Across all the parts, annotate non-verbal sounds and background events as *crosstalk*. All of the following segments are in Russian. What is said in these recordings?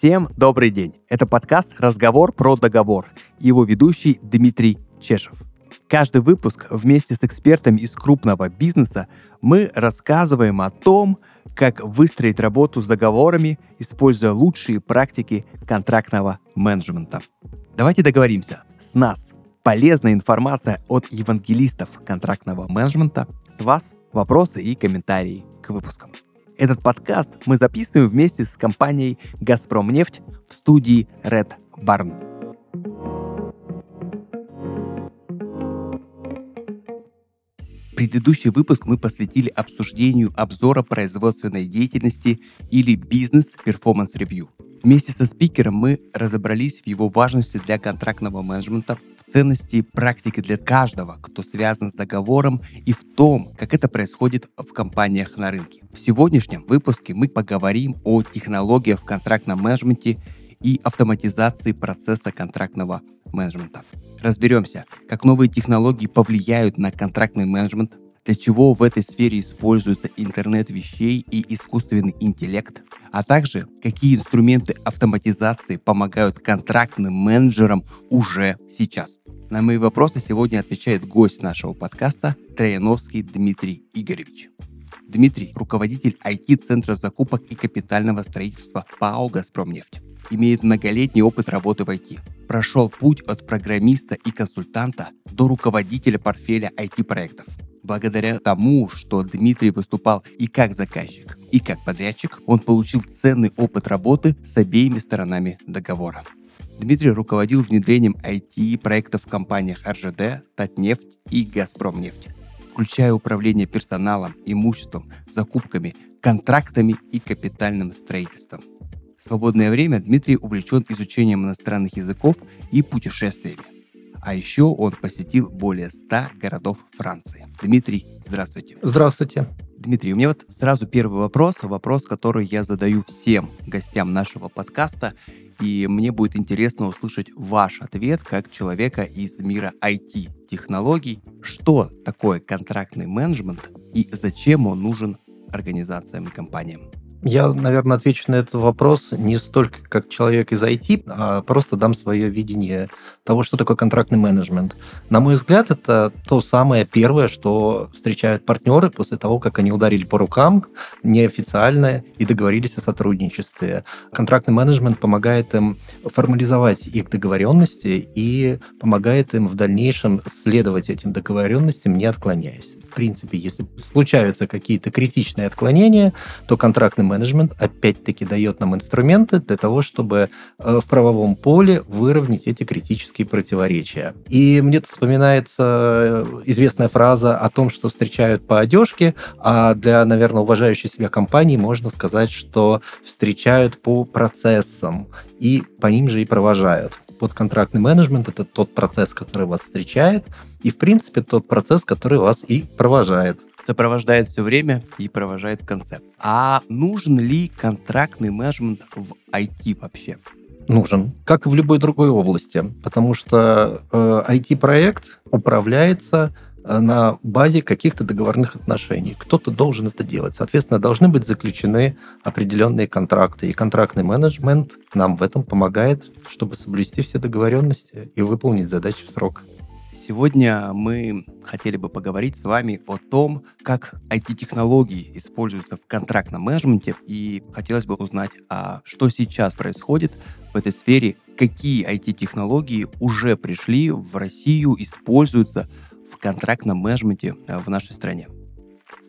Всем добрый день. Это подкаст «Разговор про договор». Его ведущий Дмитрий Чешев. Каждый выпуск вместе с экспертами из крупного бизнеса мы рассказываем о том, как выстроить работу с договорами, используя лучшие практики контрактного менеджмента. Давайте договоримся. С нас полезная информация от евангелистов контрактного менеджмента. С вас вопросы и комментарии к выпускам. Этот подкаст мы записываем вместе с компанией «Газпромнефть» в студии Red Barn. Предыдущий выпуск мы посвятили обсуждению обзора производственной деятельности или бизнес-перформанс ревью. Вместе со спикером мы разобрались в его важности для контрактного менеджмента, ценности практики для каждого, кто связан с договором, и в том, как это происходит в компаниях на рынке. В сегодняшнем выпуске мы поговорим о технологиях в контрактном менеджменте и автоматизации процесса контрактного менеджмента. Разберемся, как новые технологии повлияют на контрактный менеджмент, для чего в этой сфере используется интернет вещей и искусственный интеллект, а также какие инструменты автоматизации помогают контрактным менеджерам уже сейчас. На мои вопросы сегодня отвечает гость нашего подкаста Трояновский Дмитрий Игоревич. Дмитрий – руководитель IT-центра закупок и капитального строительства ПАО «Газпромнефть». Имеет многолетний опыт работы в IT. Прошел путь от программиста и консультанта до руководителя портфеля IT-проектов – Благодаря тому, что Дмитрий выступал и как заказчик, и как подрядчик, он получил ценный опыт работы с обеими сторонами договора. Дмитрий руководил внедрением IT-проектов в компаниях РЖД, Татнефть и Газпромнефть, включая управление персоналом, имуществом, закупками, контрактами и капитальным строительством. В свободное время Дмитрий увлечен изучением иностранных языков и путешествиями. А еще он посетил более 100 городов Франции. Дмитрий, здравствуйте. Здравствуйте. Дмитрий, у меня вот сразу первый вопрос, вопрос, который я задаю всем гостям нашего подкаста, и мне будет интересно услышать ваш ответ как человека из мира IT-технологий. Что такое контрактный менеджмент и зачем он нужен организациям и компаниям? Я, наверное, отвечу на этот вопрос не столько как человек из IT, а просто дам свое видение того, что такое контрактный менеджмент. На мой взгляд, это то самое первое, что встречают партнеры после того, как они ударили по рукам неофициально и договорились о сотрудничестве. Контрактный менеджмент помогает им формализовать их договоренности и помогает им в дальнейшем следовать этим договоренностям, не отклоняясь в принципе, если случаются какие-то критичные отклонения, то контрактный менеджмент опять-таки дает нам инструменты для того, чтобы э, в правовом поле выровнять эти критические противоречия. И мне вспоминается э, известная фраза о том, что встречают по одежке, а для, наверное, уважающей себя компании можно сказать, что встречают по процессам и по ним же и провожают контрактный менеджмент – это тот процесс, который вас встречает, и, в принципе, тот процесс, который вас и провожает. Сопровождает все время и провожает в конце. А нужен ли контрактный менеджмент в IT вообще? Нужен, как и в любой другой области, потому что э, IT-проект управляется на базе каких-то договорных отношений. Кто-то должен это делать. Соответственно, должны быть заключены определенные контракты. И контрактный менеджмент нам в этом помогает, чтобы соблюсти все договоренности и выполнить задачи в срок. Сегодня мы хотели бы поговорить с вами о том, как IT-технологии используются в контрактном менеджменте, и хотелось бы узнать, а что сейчас происходит в этой сфере, какие IT-технологии уже пришли в Россию, используются контрактном менеджменте э, в нашей стране?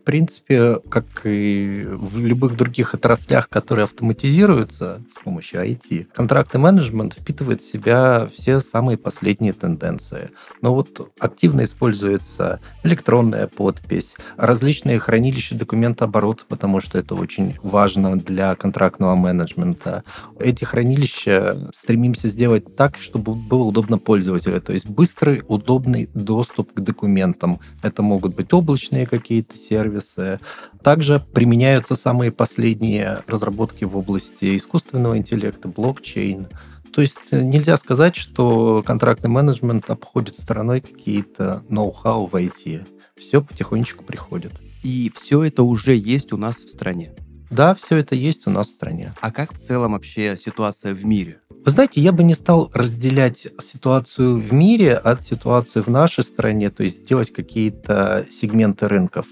В принципе, как и в любых других отраслях, которые автоматизируются с помощью IT, контрактный менеджмент впитывает в себя все самые последние тенденции. Но вот активно используется электронная подпись, различные хранилища документооборота, потому что это очень важно для контрактного менеджмента. Эти хранилища стремимся сделать так, чтобы было удобно пользователю, то есть быстрый, удобный доступ к документам. Это могут быть облачные какие-то сервисы, сервисы. Также применяются самые последние разработки в области искусственного интеллекта, блокчейн. То есть э, нельзя сказать, что контрактный менеджмент обходит стороной какие-то ноу-хау в IT. Все потихонечку приходит. И все это уже есть у нас в стране. Да, все это есть у нас в стране. А как в целом вообще ситуация в мире? Вы знаете, я бы не стал разделять ситуацию в мире от ситуации в нашей стране, то есть делать какие-то сегменты рынков.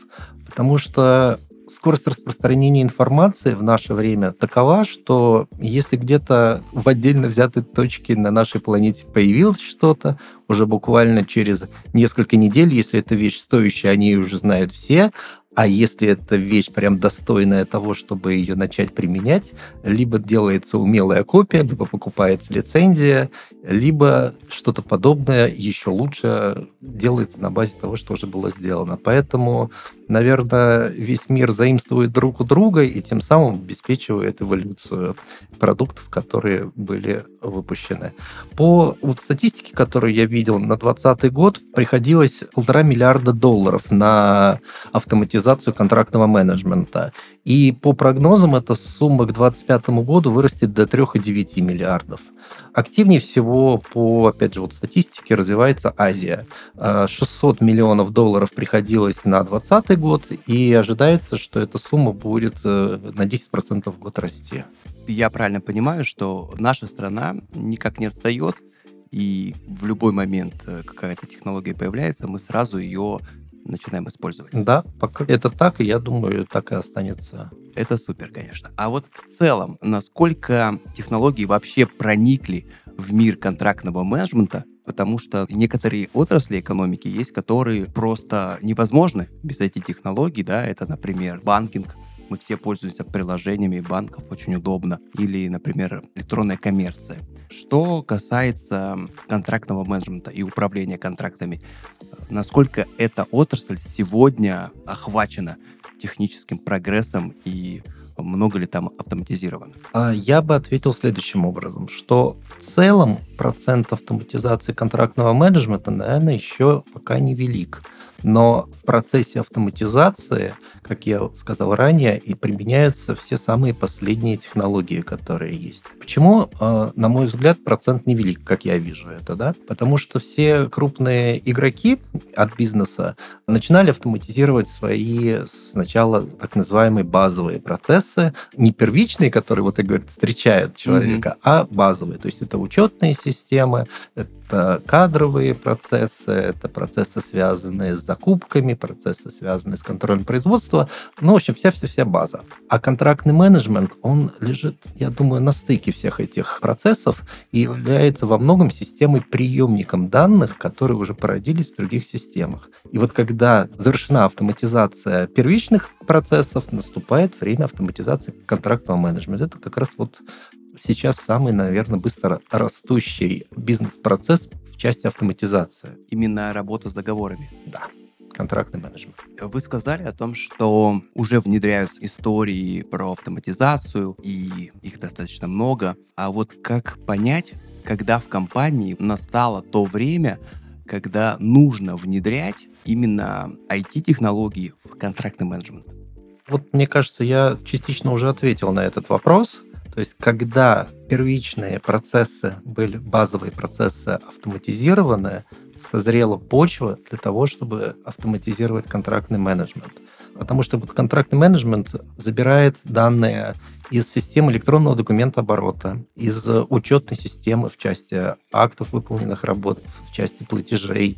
Потому что скорость распространения информации в наше время такова, что если где-то в отдельно взятой точке на нашей планете появилось что-то, уже буквально через несколько недель, если эта вещь стоящая, они уже знают все, а если эта вещь прям достойная того, чтобы ее начать применять, либо делается умелая копия, либо покупается лицензия, либо что-то подобное еще лучше делается на базе того, что уже было сделано. Поэтому, наверное, весь мир заимствует друг у друга и тем самым обеспечивает эволюцию продуктов, которые были выпущены. По вот статистике, которую я видел, на 2020 год приходилось полтора миллиарда долларов на автоматизацию контрактного менеджмента. И по прогнозам эта сумма к 2025 году вырастет до 3,9 миллиардов. Активнее всего по, опять же, вот статистике развивается Азия. 600 миллионов долларов приходилось на 2020 год, и ожидается, что эта сумма будет э, на 10% в год расти я правильно понимаю, что наша страна никак не отстает, и в любой момент э, какая-то технология появляется, мы сразу ее начинаем использовать. Да, пока это так, и я думаю, так и останется. Это супер, конечно. А вот в целом, насколько технологии вообще проникли в мир контрактного менеджмента, потому что некоторые отрасли экономики есть, которые просто невозможны без этих технологий, да, это, например, банкинг, мы все пользуемся приложениями банков, очень удобно. Или, например, электронная коммерция. Что касается контрактного менеджмента и управления контрактами, насколько эта отрасль сегодня охвачена техническим прогрессом и много ли там автоматизировано? А я бы ответил следующим образом, что в целом процент автоматизации контрактного менеджмента, наверное, еще пока не велик. Но в процессе автоматизации, как я сказал ранее, и применяются все самые последние технологии, которые есть. Почему, э, на мой взгляд, процент невелик, как я вижу это, да? Потому что все крупные игроки от бизнеса начинали автоматизировать свои сначала так называемые базовые процессы, не первичные, которые, вот я говорю, встречают человека, mm-hmm. а базовые. То есть это учетные системы, это кадровые процессы, это процессы, связанные с закупками, процессы, связанные с контролем производства. Ну, в общем, вся-вся-вся база. А контрактный менеджмент, он лежит, я думаю, на стыке всех этих процессов и является во многом системой приемником данных, которые уже породились в других системах. И вот когда завершена автоматизация первичных процессов, наступает время автоматизации контрактного менеджмента. Это как раз вот сейчас самый, наверное, быстро растущий бизнес-процесс в части автоматизации. Именно работа с договорами. Да контрактный менеджмент. Вы сказали о том, что уже внедряются истории про автоматизацию, и их достаточно много. А вот как понять, когда в компании настало то время, когда нужно внедрять именно IT-технологии в контрактный менеджмент? Вот мне кажется, я частично уже ответил на этот вопрос. То есть, когда первичные процессы были, базовые процессы автоматизированы, созрела почва для того, чтобы автоматизировать контрактный менеджмент. Потому что вот контрактный менеджмент забирает данные из системы электронного документа оборота, из учетной системы в части актов выполненных работ, в части платежей.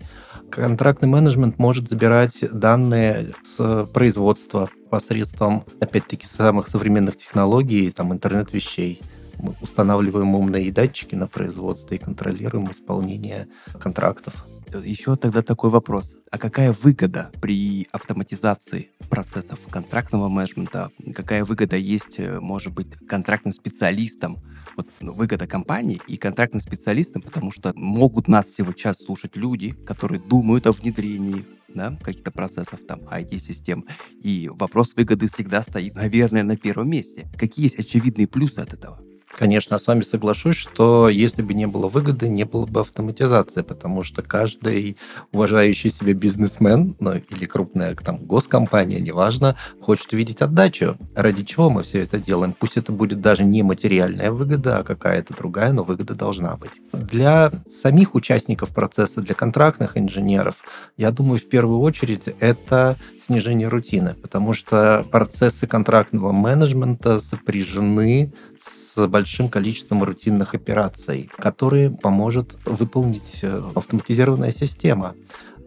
Контрактный менеджмент может забирать данные с производства посредством, опять-таки, самых современных технологий, там, интернет вещей. Мы устанавливаем умные датчики на производстве и контролируем исполнение контрактов. Еще тогда такой вопрос. А какая выгода при автоматизации процессов контрактного менеджмента? Какая выгода есть, э, может быть, контрактным специалистам? Вот ну, выгода компании и контрактным специалистам, потому что могут нас сейчас слушать люди, которые думают о внедрении да, каких-то процессов, там, IT-систем. И вопрос выгоды всегда стоит, наверное, на первом месте. Какие есть очевидные плюсы от этого? Конечно, с вами соглашусь, что если бы не было выгоды, не было бы автоматизации, потому что каждый уважающий себя бизнесмен, ну или крупная там госкомпания, неважно, хочет увидеть отдачу. Ради чего мы все это делаем? Пусть это будет даже не материальная выгода, а какая-то другая, но выгода должна быть. Для самих участников процесса, для контрактных инженеров, я думаю, в первую очередь это снижение рутины, потому что процессы контрактного менеджмента сопряжены с большим количеством рутинных операций, которые поможет выполнить э, автоматизированная система.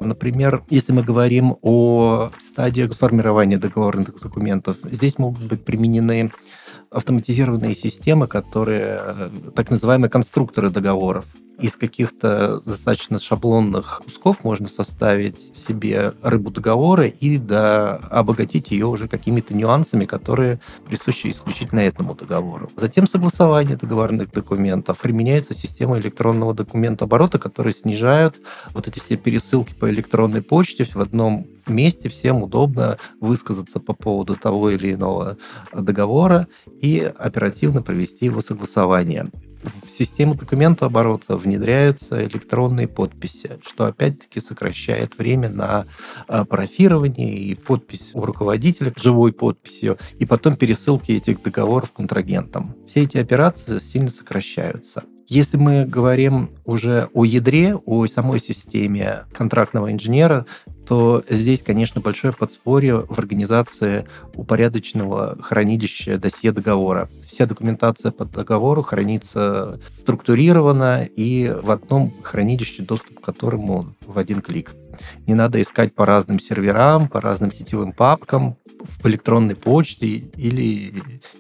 Например, если мы говорим о стадиях формирования договорных документов, здесь могут быть применены автоматизированные системы, которые э, так называемые конструкторы договоров из каких-то достаточно шаблонных кусков можно составить себе рыбу договора и да, обогатить ее уже какими-то нюансами, которые присущи исключительно этому договору. Затем согласование договорных документов. Применяется система электронного документа оборота, которые снижают вот эти все пересылки по электронной почте в одном месте всем удобно высказаться по поводу того или иного договора и оперативно провести его согласование в систему документооборота внедряются электронные подписи, что опять-таки сокращает время на а, парафирование и подпись у руководителя живой подписью, и потом пересылки этих договоров контрагентам. Все эти операции сильно сокращаются. Если мы говорим уже о ядре, о самой системе контрактного инженера, то здесь, конечно, большое подспорье в организации упорядоченного хранилища досье договора. Вся документация по договору хранится структурированно и в одном хранилище, доступ к которому в один клик. Не надо искать по разным серверам, по разным сетевым папкам, в электронной почте или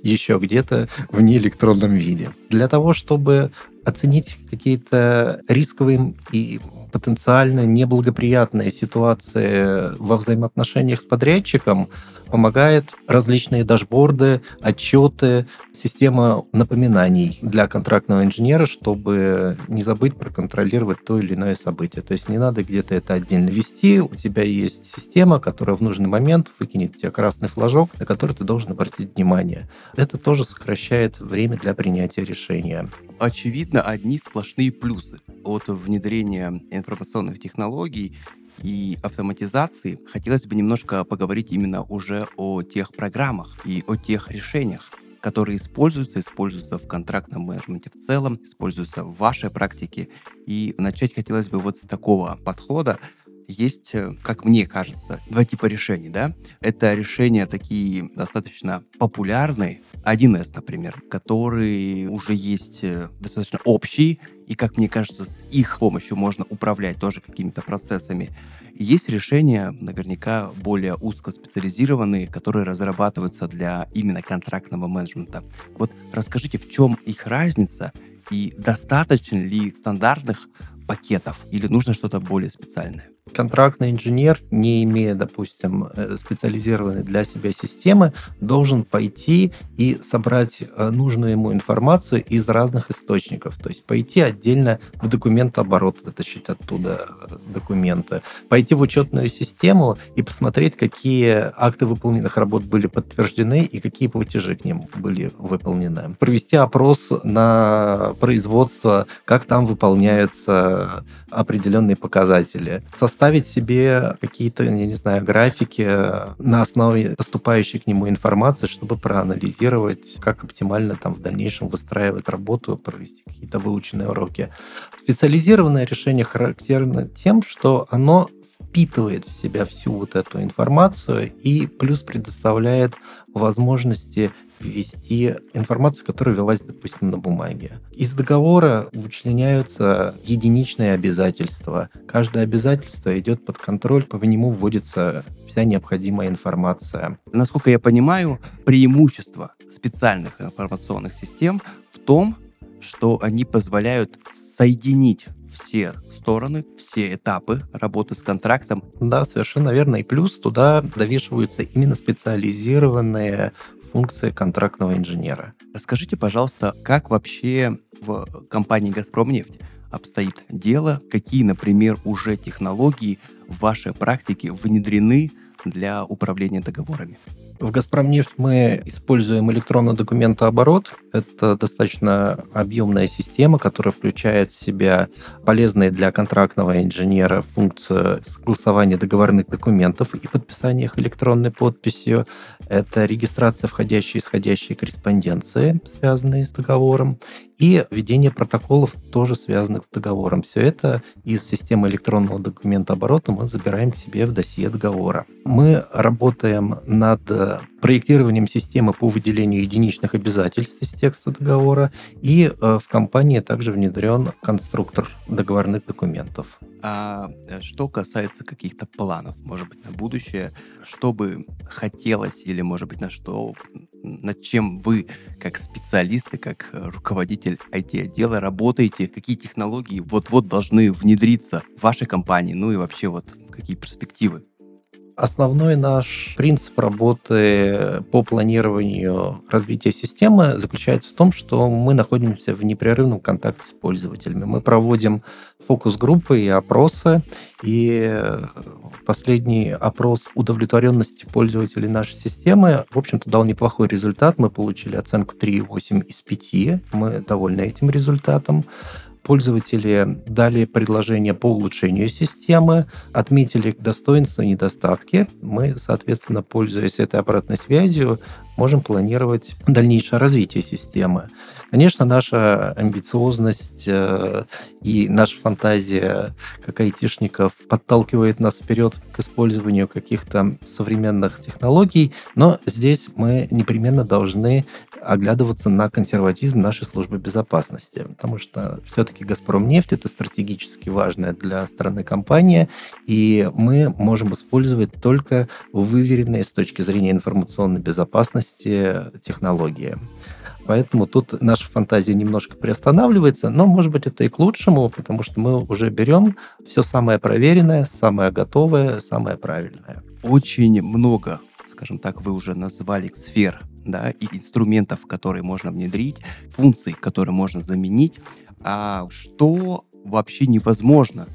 еще где-то в неэлектронном виде. Для того, чтобы оценить какие-то рисковые и потенциально неблагоприятные ситуации во взаимоотношениях с подрядчиком, помогает различные дашборды, отчеты, система напоминаний для контрактного инженера, чтобы не забыть проконтролировать то или иное событие. То есть не надо где-то это отдельно вести. У тебя есть система, которая в нужный момент выкинет тебе красный флажок, на который ты должен обратить внимание. Это тоже сокращает время для принятия решения. Очевидно, одни сплошные плюсы от внедрения информационных технологий и автоматизации, хотелось бы немножко поговорить именно уже о тех программах и о тех решениях, которые используются, используются в контрактном менеджменте в целом, используются в вашей практике. И начать хотелось бы вот с такого подхода. Есть, э, как мне кажется, два типа решений, да? Это решения такие достаточно популярные, 1С, например, которые уже есть э, достаточно общие, и, как мне кажется, с их помощью можно управлять тоже какими-то процессами. Есть решения, наверняка, более узкоспециализированные, которые разрабатываются для именно контрактного менеджмента. Вот расскажите, в чем их разница и достаточно ли стандартных пакетов или нужно что-то более специальное? контрактный инженер, не имея, допустим, э, специализированной для себя системы, должен пойти и собрать э, нужную ему информацию из разных источников. То есть пойти отдельно в документооборот, вытащить оттуда э, документы, пойти в учетную систему и посмотреть, какие акты выполненных работ были подтверждены и какие платежи к ним были выполнены. Провести опрос на производство, как там выполняются определенные показатели. Составить себе какие-то, я не знаю, графики на основе поступающей к нему информации, чтобы проанализировать, как оптимально там в дальнейшем выстраивать работу, провести какие-то выученные уроки. Специализированное решение характерно тем, что оно впитывает в себя всю вот эту информацию и плюс предоставляет возможности ввести информацию, которая велась, допустим, на бумаге. Из договора вычленяются единичные обязательства. Каждое обязательство идет под контроль, по нему вводится вся необходимая информация. Насколько я понимаю, преимущество специальных информационных систем в том, что они позволяют соединить все стороны, все этапы работы с контрактом. Да, совершенно верно. И плюс туда довешиваются именно специализированные функции контрактного инженера. Расскажите, пожалуйста, как вообще в компании «Газпромнефть» обстоит дело, какие, например, уже технологии в вашей практике внедрены для управления договорами? В «Газпромнефть» мы используем электронный документооборот. Это достаточно объемная система, которая включает в себя полезные для контрактного инженера функцию согласования договорных документов и подписания их электронной подписью. Это регистрация входящей и исходящей корреспонденции, связанные с договором, и введение протоколов, тоже связанных с договором. Все это из системы электронного документа оборота мы забираем к себе в досье договора. Мы работаем над проектированием системы по выделению единичных обязательств из текста договора, и э, в компании также внедрен конструктор договорных документов. А э, что касается каких-то планов, может быть, на будущее, что бы хотелось или, может быть, на что над чем вы, как специалисты, как руководитель IT-отдела, работаете, какие технологии вот-вот должны внедриться в вашей компании, ну и вообще вот какие перспективы? Основной наш принцип работы по планированию развития системы заключается в том, что мы находимся в непрерывном контакте с пользователями. Мы проводим фокус-группы и опросы, и последний опрос удовлетворенности пользователей нашей системы, в общем-то, дал неплохой результат. Мы получили оценку 3,8 из 5. Мы довольны этим результатом пользователи дали предложения по улучшению системы, отметили достоинства и недостатки. Мы, соответственно, пользуясь этой обратной связью, можем планировать дальнейшее развитие системы. Конечно, наша амбициозность э, и наша фантазия как айтишников подталкивает нас вперед к использованию каких-то современных технологий, но здесь мы непременно должны оглядываться на консерватизм нашей службы безопасности, потому что все-таки «Газпромнефть» — это стратегически важная для страны компания, и мы можем использовать только выверенные с точки зрения информационной безопасности технологии. Поэтому тут наша фантазия немножко приостанавливается, но, может быть, это и к лучшему, потому что мы уже берем все самое проверенное, самое готовое, самое правильное. Очень много, скажем так, вы уже назвали сфер да, и инструментов, которые можно внедрить, функций, которые можно заменить. А что вообще невозможно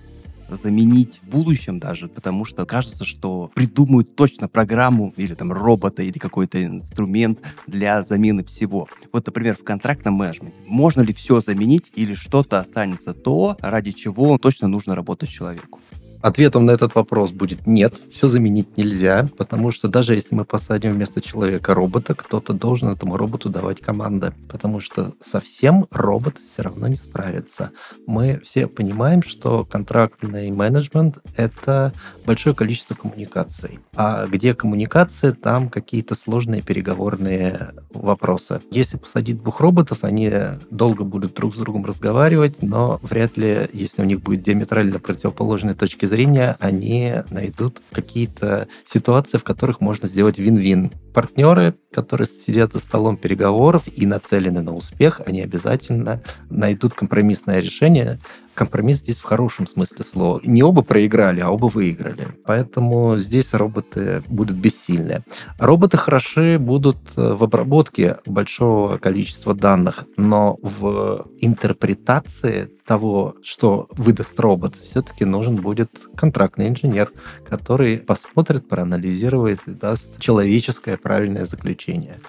заменить в будущем даже, потому что кажется, что придумают точно программу или там робота или какой-то инструмент для замены всего. Вот, например, в контрактном менеджменте можно ли все заменить или что-то останется то, ради чего точно нужно работать человеку? Ответом на этот вопрос будет нет, все заменить нельзя, потому что даже если мы посадим вместо человека робота, кто-то должен этому роботу давать команды, потому что совсем робот все равно не справится. Мы все понимаем, что контрактный менеджмент — это большое количество коммуникаций. А где коммуникация, там какие-то сложные переговорные вопросы. Если посадить двух роботов, они долго будут друг с другом разговаривать, но вряд ли, если у них будет диаметрально противоположные точки зрения, они найдут какие-то ситуации, в которых можно сделать вин-вин. Партнеры, которые сидят за столом переговоров и нацелены на успех, они обязательно найдут компромиссное решение, компромисс здесь в хорошем смысле слова. Не оба проиграли, а оба выиграли. Поэтому здесь роботы будут бессильны. Роботы хороши будут в обработке большого количества данных, но в интерпретации того, что выдаст робот, все-таки нужен будет контрактный инженер, который посмотрит, проанализирует и даст человеческое правильное заключение.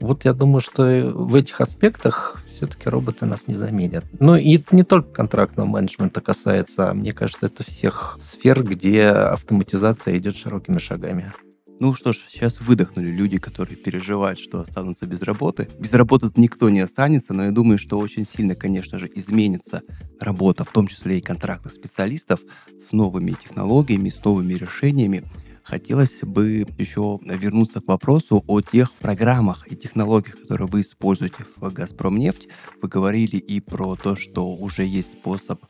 Вот я думаю, что в этих аспектах все-таки роботы нас не заменят. Но и это не только контрактного менеджмента касается, а мне кажется, это всех сфер, где автоматизация идет широкими шагами. Ну что ж, сейчас выдохнули люди, которые переживают, что останутся без работы. Без работы никто не останется, но я думаю, что очень сильно, конечно же, изменится работа, в том числе и контрактных специалистов, с новыми технологиями, с новыми решениями. Хотелось бы еще вернуться к вопросу о тех программах и технологиях, которые вы используете в «Газпромнефть». Вы говорили и про то, что уже есть способ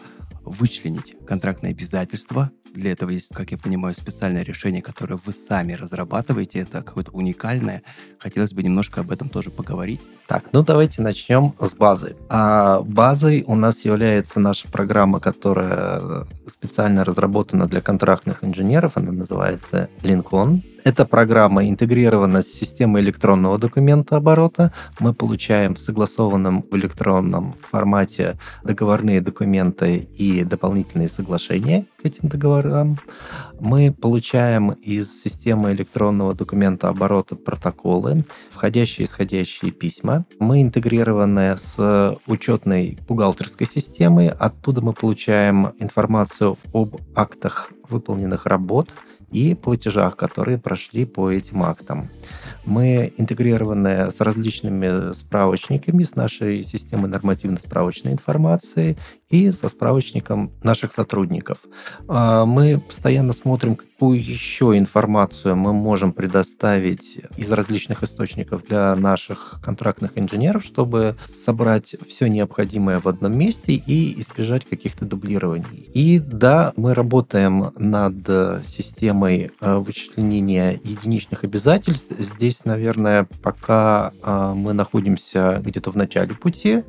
вычленить контрактные обязательства для этого есть, как я понимаю, специальное решение, которое вы сами разрабатываете. Это какое-то уникальное. Хотелось бы немножко об этом тоже поговорить. Так, ну давайте начнем с базы. А базой у нас является наша программа, которая специально разработана для контрактных инженеров. Она называется Lincoln. Эта программа интегрирована с системой электронного документа оборота. Мы получаем в согласованном в электронном формате договорные документы и дополнительные соглашения к этим договорам. Мы получаем из системы электронного документа оборота протоколы, входящие и исходящие письма. Мы интегрированы с учетной бухгалтерской системой. Оттуда мы получаем информацию об актах выполненных работ и платежах, которые прошли по этим актам. Мы интегрированы с различными справочниками, с нашей системой нормативно-справочной информации и со справочником наших сотрудников. А, мы постоянно смотрим, какую еще информацию мы можем предоставить из различных источников для наших контрактных инженеров, чтобы собрать все необходимое в одном месте и избежать каких-то дублирований. И да, мы работаем над системой а, вычисления единичных обязательств. Здесь, наверное, пока а, мы находимся где-то в начале пути,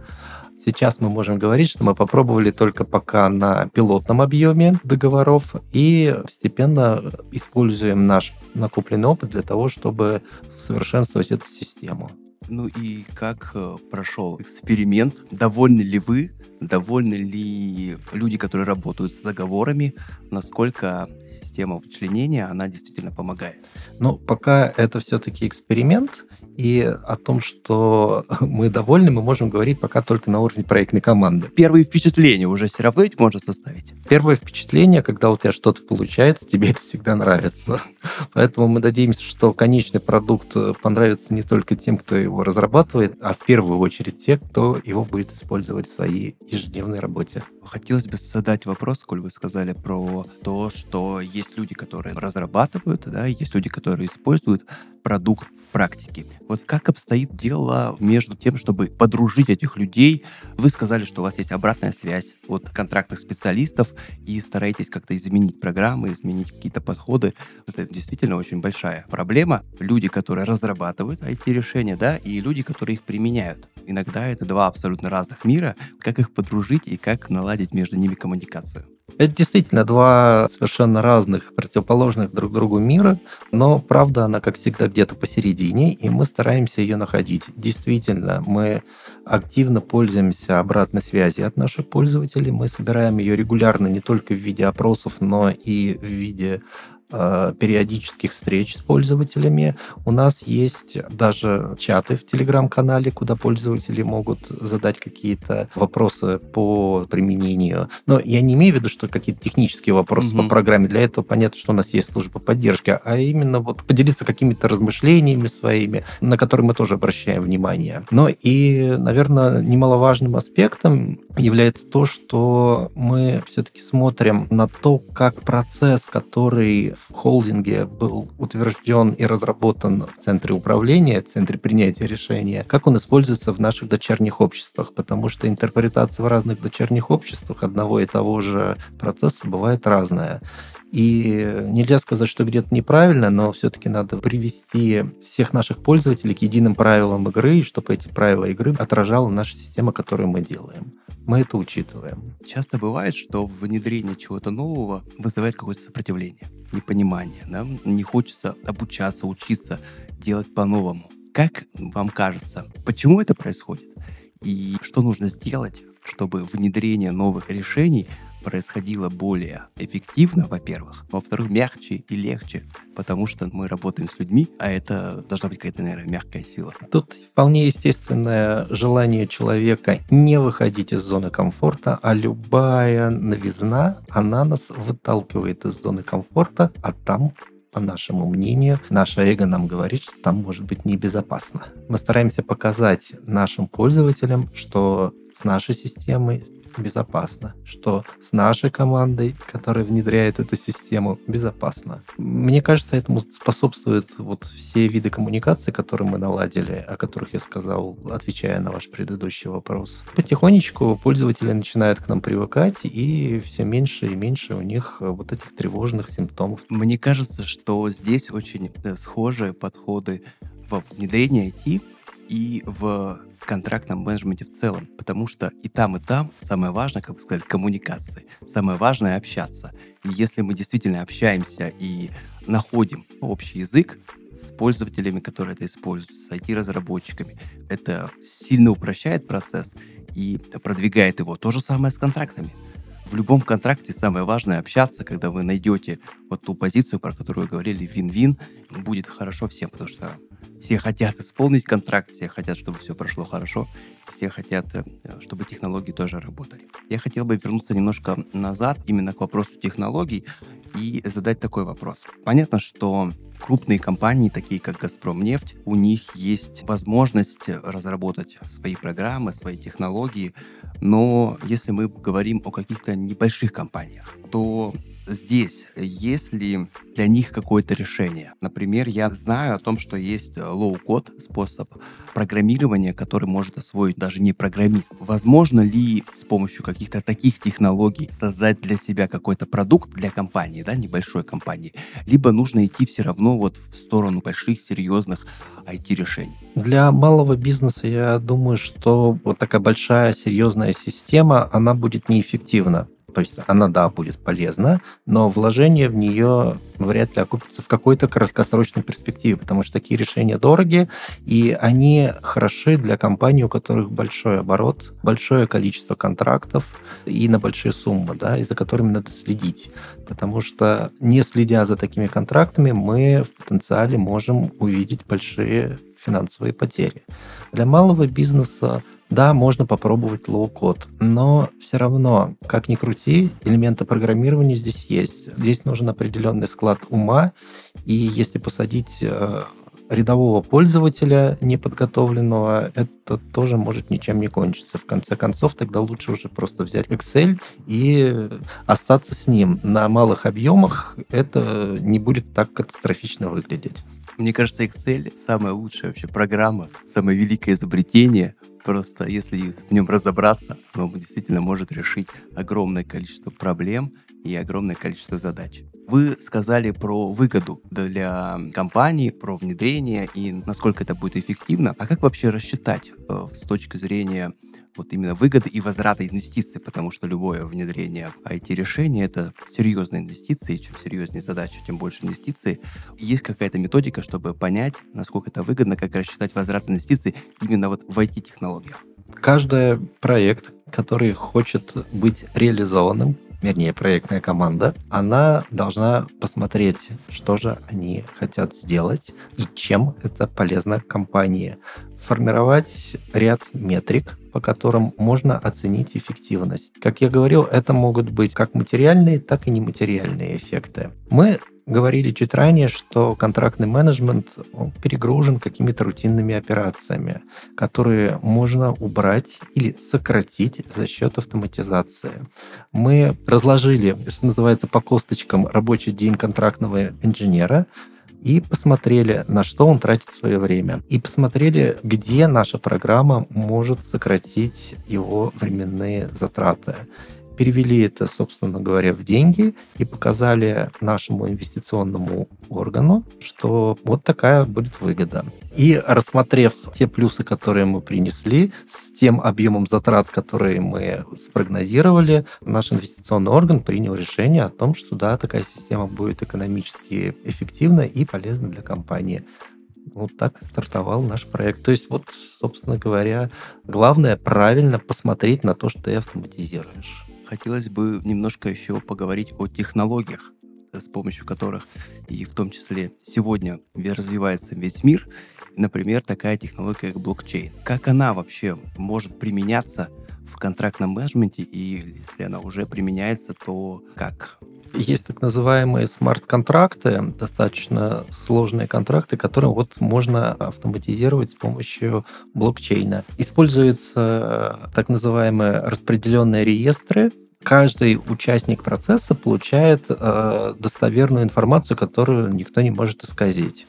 Сейчас мы можем говорить, что мы попробовали только пока на пилотном объеме договоров и постепенно используем наш накопленный опыт для того, чтобы совершенствовать эту систему. Ну и как э, прошел эксперимент? Довольны ли вы? Довольны ли люди, которые работают с заговорами? Насколько система вычленения, она действительно помогает? Ну, пока это все-таки эксперимент, и о том, что *laughs* мы довольны, мы можем говорить пока только на уровне проектной команды. Первые впечатления уже все равно ведь можно составить. Первое впечатление, когда у тебя что-то получается, тебе это всегда нравится. *laughs* Поэтому мы надеемся, что конечный продукт понравится не только тем, кто его разрабатывает, а в первую очередь те, кто его будет использовать в своей ежедневной работе. Хотелось бы задать вопрос, коль вы сказали про то, что есть люди, которые разрабатывают, да, есть люди, которые используют продукт в практике. Вот как обстоит дело между тем, чтобы подружить этих людей? Вы сказали, что у вас есть обратная связь от контрактных специалистов и стараетесь как-то изменить программы, изменить какие-то подходы. Это действительно очень большая проблема. Люди, которые разрабатывают IT-решения, да, и люди, которые их применяют. Иногда это два абсолютно разных мира. Как их подружить и как наладить между ними коммуникацию? Это действительно два совершенно разных, противоположных друг другу мира, но правда она, как всегда, где-то посередине, и мы стараемся ее находить. Действительно, мы активно пользуемся обратной связью от наших пользователей, мы собираем ее регулярно не только в виде опросов, но и в виде периодических встреч с пользователями. У нас есть даже чаты в Телеграм-канале, куда пользователи могут задать какие-то вопросы по применению. Но я не имею в виду, что какие-то технические вопросы угу. по программе. Для этого понятно, что у нас есть служба поддержки, а именно вот поделиться какими-то размышлениями своими, на которые мы тоже обращаем внимание. Но и, наверное, немаловажным аспектом является то, что мы все-таки смотрим на то, как процесс, который в холдинге был утвержден и разработан в центре управления, в центре принятия решения, как он используется в наших дочерних обществах, потому что интерпретация в разных дочерних обществах одного и того же процесса бывает разная. И нельзя сказать, что где-то неправильно, но все-таки надо привести всех наших пользователей к единым правилам игры, чтобы эти правила игры отражала наша система, которую мы делаем. Мы это учитываем. Часто бывает, что внедрение чего-то нового вызывает какое-то сопротивление, непонимание. Да? Не хочется обучаться, учиться, делать по-новому. Как вам кажется, почему это происходит? И что нужно сделать, чтобы внедрение новых решений происходило более эффективно, во-первых, во-вторых, мягче и легче, потому что мы работаем с людьми, а это должна быть какая-то, наверное, мягкая сила. Тут вполне естественное желание человека не выходить из зоны комфорта, а любая новизна, она нас выталкивает из зоны комфорта, а там по нашему мнению, наше эго нам говорит, что там может быть небезопасно. Мы стараемся показать нашим пользователям, что с нашей системой безопасно, что с нашей командой, которая внедряет эту систему, безопасно. Мне кажется, этому способствуют вот все виды коммуникации, которые мы наладили, о которых я сказал, отвечая на ваш предыдущий вопрос. Потихонечку пользователи начинают к нам привыкать, и все меньше и меньше у них вот этих тревожных симптомов. Мне кажется, что здесь очень да, схожие подходы во внедрении IT и в контрактном менеджменте в целом, потому что и там, и там самое важное, как вы сказали, коммуникации. Самое важное — общаться. И если мы действительно общаемся и находим общий язык с пользователями, которые это используют, с IT-разработчиками, это сильно упрощает процесс и продвигает его. То же самое с контрактами. В любом контракте самое важное общаться, когда вы найдете вот ту позицию, про которую говорили, вин-вин, будет хорошо всем, потому что все хотят исполнить контракт, все хотят, чтобы все прошло хорошо, все хотят, э, чтобы технологии тоже работали. Я хотел бы вернуться немножко назад именно к вопросу технологий и задать такой вопрос. Понятно, что крупные компании, такие как «Газпром нефть», у них есть возможность разработать свои программы, свои технологии, но если мы говорим о каких-то небольших компаниях, то здесь есть ли для них какое-то решение? Например, я знаю о том, что есть low-code способ программирования, который может освоить даже не программист. Возможно ли с помощью каких-то таких технологий создать для себя какой-то продукт для компании, да, небольшой компании, либо нужно идти все равно вот в сторону больших, серьезных IT-решений? Для малого бизнеса я думаю, что вот такая большая, серьезная система, она будет неэффективна. То есть она, да, будет полезна, но вложение в нее вряд ли окупится в какой-то краткосрочной перспективе, потому что такие решения дороги, и они хороши для компаний, у которых большой оборот, большое количество контрактов и на большие суммы, да, и за которыми надо следить. Потому что не следя за такими контрактами, мы в потенциале можем увидеть большие финансовые потери. Для малого бизнеса да, можно попробовать low-code, но все равно, как ни крути, элементы программирования здесь есть. Здесь нужен определенный склад ума, и если посадить э, рядового пользователя неподготовленного, это тоже может ничем не кончиться. В конце концов, тогда лучше уже просто взять Excel и остаться с ним. На малых объемах это не будет так катастрофично выглядеть. Мне кажется, Excel самая лучшая вообще программа, самое великое изобретение. Просто если в нем разобраться, оно действительно может решить огромное количество проблем и огромное количество задач. Вы сказали про выгоду для компании, про внедрение и насколько это будет эффективно. А как вообще рассчитать э, с точки зрения вот именно выгоды и возврата инвестиций, потому что любое внедрение IT-решения — это серьезные инвестиции, чем серьезнее задача, тем больше инвестиций. Есть какая-то методика, чтобы понять, насколько это выгодно, как рассчитать возврат инвестиций именно вот в IT-технологиях? Каждый проект, который хочет быть реализованным, вернее, проектная команда, она должна посмотреть, что же они хотят сделать и чем это полезно компании. Сформировать ряд метрик, по которым можно оценить эффективность. Как я говорил, это могут быть как материальные, так и нематериальные эффекты. Мы говорили чуть ранее, что контрактный менеджмент перегружен какими-то рутинными операциями, которые можно убрать или сократить за счет автоматизации. Мы разложили, что называется, по косточкам рабочий день контрактного инженера, и посмотрели, на что он тратит свое время. И посмотрели, где наша программа может сократить его временные затраты перевели это, собственно говоря, в деньги и показали нашему инвестиционному органу, что вот такая будет выгода. И рассмотрев те плюсы, которые мы принесли, с тем объемом затрат, которые мы спрогнозировали, наш инвестиционный орган принял решение о том, что да, такая система будет экономически эффективна и полезна для компании. Вот так стартовал наш проект. То есть вот, собственно говоря, главное правильно посмотреть на то, что ты автоматизируешь хотелось бы немножко еще поговорить о технологиях, с помощью которых и в том числе сегодня развивается весь мир. Например, такая технология, как блокчейн. Как она вообще может применяться в контрактном менеджменте, и если она уже применяется, то как? Есть так называемые смарт-контракты, достаточно сложные контракты, которые вот можно автоматизировать с помощью блокчейна. Используются так называемые распределенные реестры, каждый участник процесса получает э, достоверную информацию, которую никто не может исказить.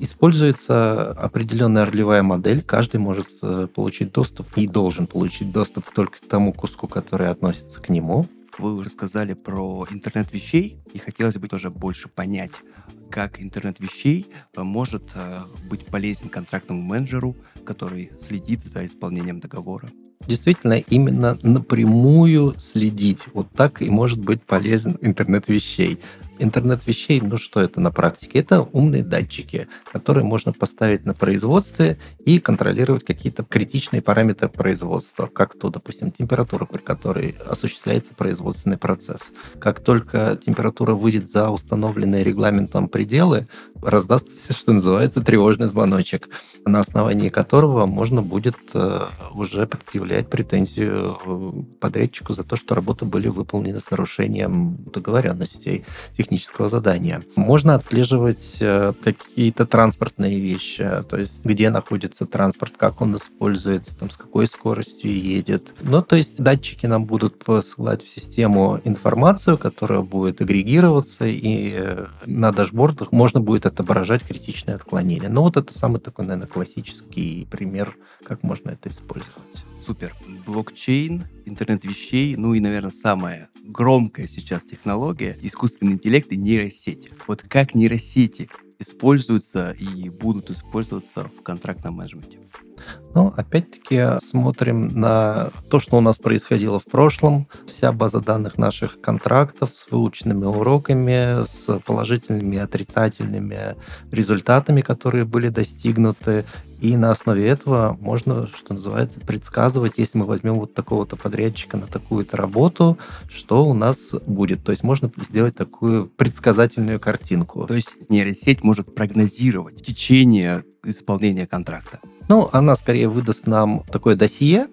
Используется определенная ролевая модель. Каждый может э, получить доступ и должен получить доступ только к тому куску, который относится к нему. Вы уже сказали про интернет вещей, и хотелось бы тоже больше понять, как интернет вещей э, может э, быть полезен контрактному менеджеру, который следит за исполнением договора. Действительно, именно напрямую следить. Вот так и может быть полезен интернет вещей. Интернет вещей, ну что это на практике? Это умные датчики, которые можно поставить на производстве и контролировать какие-то критичные параметры производства, как то, допустим, температура, при которой осуществляется производственный процесс. Как только температура выйдет за установленные регламентом пределы, раздастся, *laughs* что называется, тревожный звоночек, на основании которого можно будет э, уже предъявлять претензию э, подрядчику за то, что работы были выполнены с нарушением договоренностей технического задания. Можно отслеживать э, какие-то транспортные вещи, то есть где находится транспорт, как он используется, там, с какой скоростью едет. Ну, то есть датчики нам будут посылать в систему информацию, которая будет агрегироваться, и на дашбордах можно будет отображать критичные отклонения. Ну, вот это самый такой, наверное, классический пример, как можно это использовать. Супер. Блокчейн, интернет вещей, ну и, наверное, самая громкая сейчас технология – искусственный интеллект и нейросети. Вот как нейросети используются и будут использоваться в контрактном менеджменте? Ну, опять-таки, смотрим на то, что у нас происходило в прошлом. Вся база данных наших контрактов с выученными уроками, с положительными и отрицательными результатами, которые были достигнуты. И на основе этого можно, что называется, предсказывать, если мы возьмем вот такого-то подрядчика на такую-то работу, что у нас будет. То есть можно сделать такую предсказательную картинку. То есть нейросеть может прогнозировать течение исполнения контракта. Ну, она скорее выдаст нам такое досье,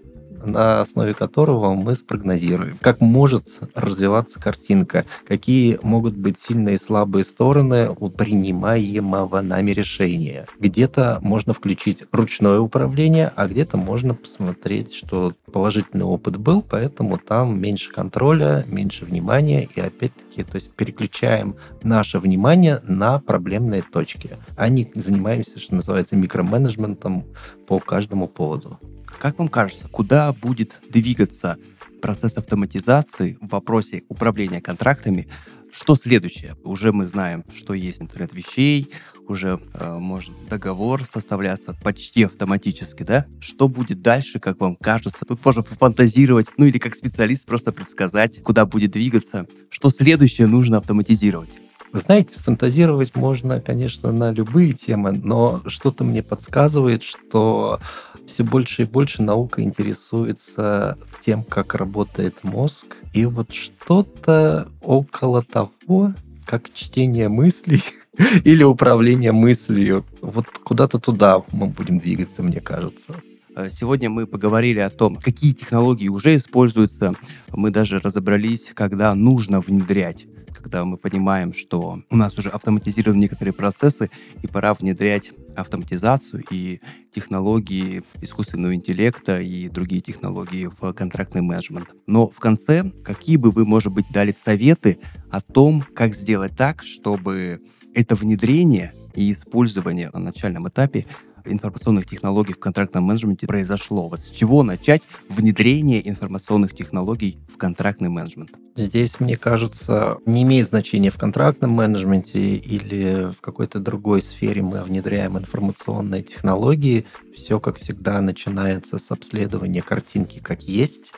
на основе которого мы спрогнозируем, как может развиваться картинка, какие могут быть сильные и слабые стороны у принимаемого нами решения. Где-то можно включить ручное управление, а где-то можно посмотреть, что положительный опыт был, поэтому там меньше контроля, меньше внимания, и опять-таки, то есть переключаем наше внимание на проблемные точки, а не занимаемся, что называется, микроменеджментом по каждому поводу. Как вам кажется, куда будет двигаться процесс автоматизации в вопросе управления контрактами? Что следующее? Уже мы знаем, что есть интернет вещей, уже э, может договор составляться почти автоматически, да? Что будет дальше, как вам кажется? Тут можно пофантазировать, ну или как специалист просто предсказать, куда будет двигаться, что следующее нужно автоматизировать. Вы знаете, фантазировать можно, конечно, на любые темы, но что-то мне подсказывает, что все больше и больше наука интересуется тем, как работает мозг, и вот что-то около того, как чтение мыслей *laughs* или управление мыслью. Вот куда-то туда мы будем двигаться, мне кажется. Э, сегодня мы поговорили о том, какие технологии уже используются. Мы даже разобрались, когда нужно внедрять когда мы понимаем, что у нас уже автоматизированы некоторые процессы, и пора внедрять автоматизацию и технологии искусственного интеллекта и другие технологии в контрактный менеджмент. Но в конце, какие бы вы, может быть, дали советы о том, как сделать так, чтобы это внедрение и использование на начальном этапе информационных технологий в контрактном менеджменте произошло? Вот с чего начать внедрение информационных технологий в контрактный менеджмент? Здесь, мне кажется, не имеет значения в контрактном менеджменте или в какой-то другой сфере мы внедряем информационные технологии. Все, как всегда, начинается с обследования картинки как есть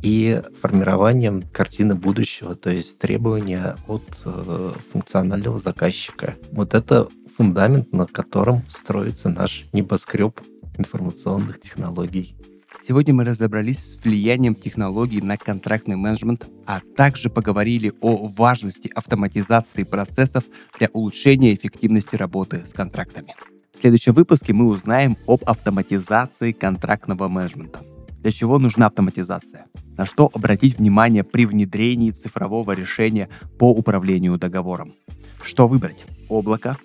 и формированием картины будущего, то есть требования от э, функционального заказчика. Вот это фундамент, на котором строится наш небоскреб информационных технологий. Сегодня мы разобрались с влиянием технологий на контрактный менеджмент, а также поговорили о важности автоматизации процессов для улучшения эффективности работы с контрактами. В следующем выпуске мы узнаем об автоматизации контрактного менеджмента. Для чего нужна автоматизация? На что обратить внимание при внедрении цифрового решения по управлению договором? Что выбрать? Облако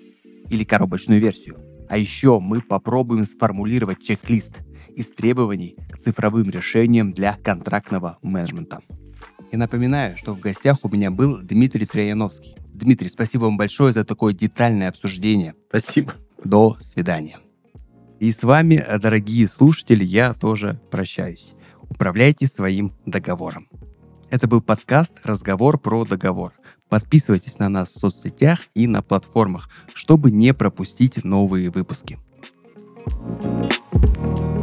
или коробочную версию? А еще мы попробуем сформулировать чек-лист из требований к цифровым решениям для контрактного менеджмента. И напоминаю, что в гостях у меня был Дмитрий Трояновский. Дмитрий, спасибо вам большое за такое детальное обсуждение. Спасибо. До свидания. И с вами, дорогие слушатели, я тоже прощаюсь. Управляйте своим договором. Это был подкаст «Разговор про договор». Подписывайтесь на нас в соцсетях и на платформах, чтобы не пропустить новые выпуски. thank you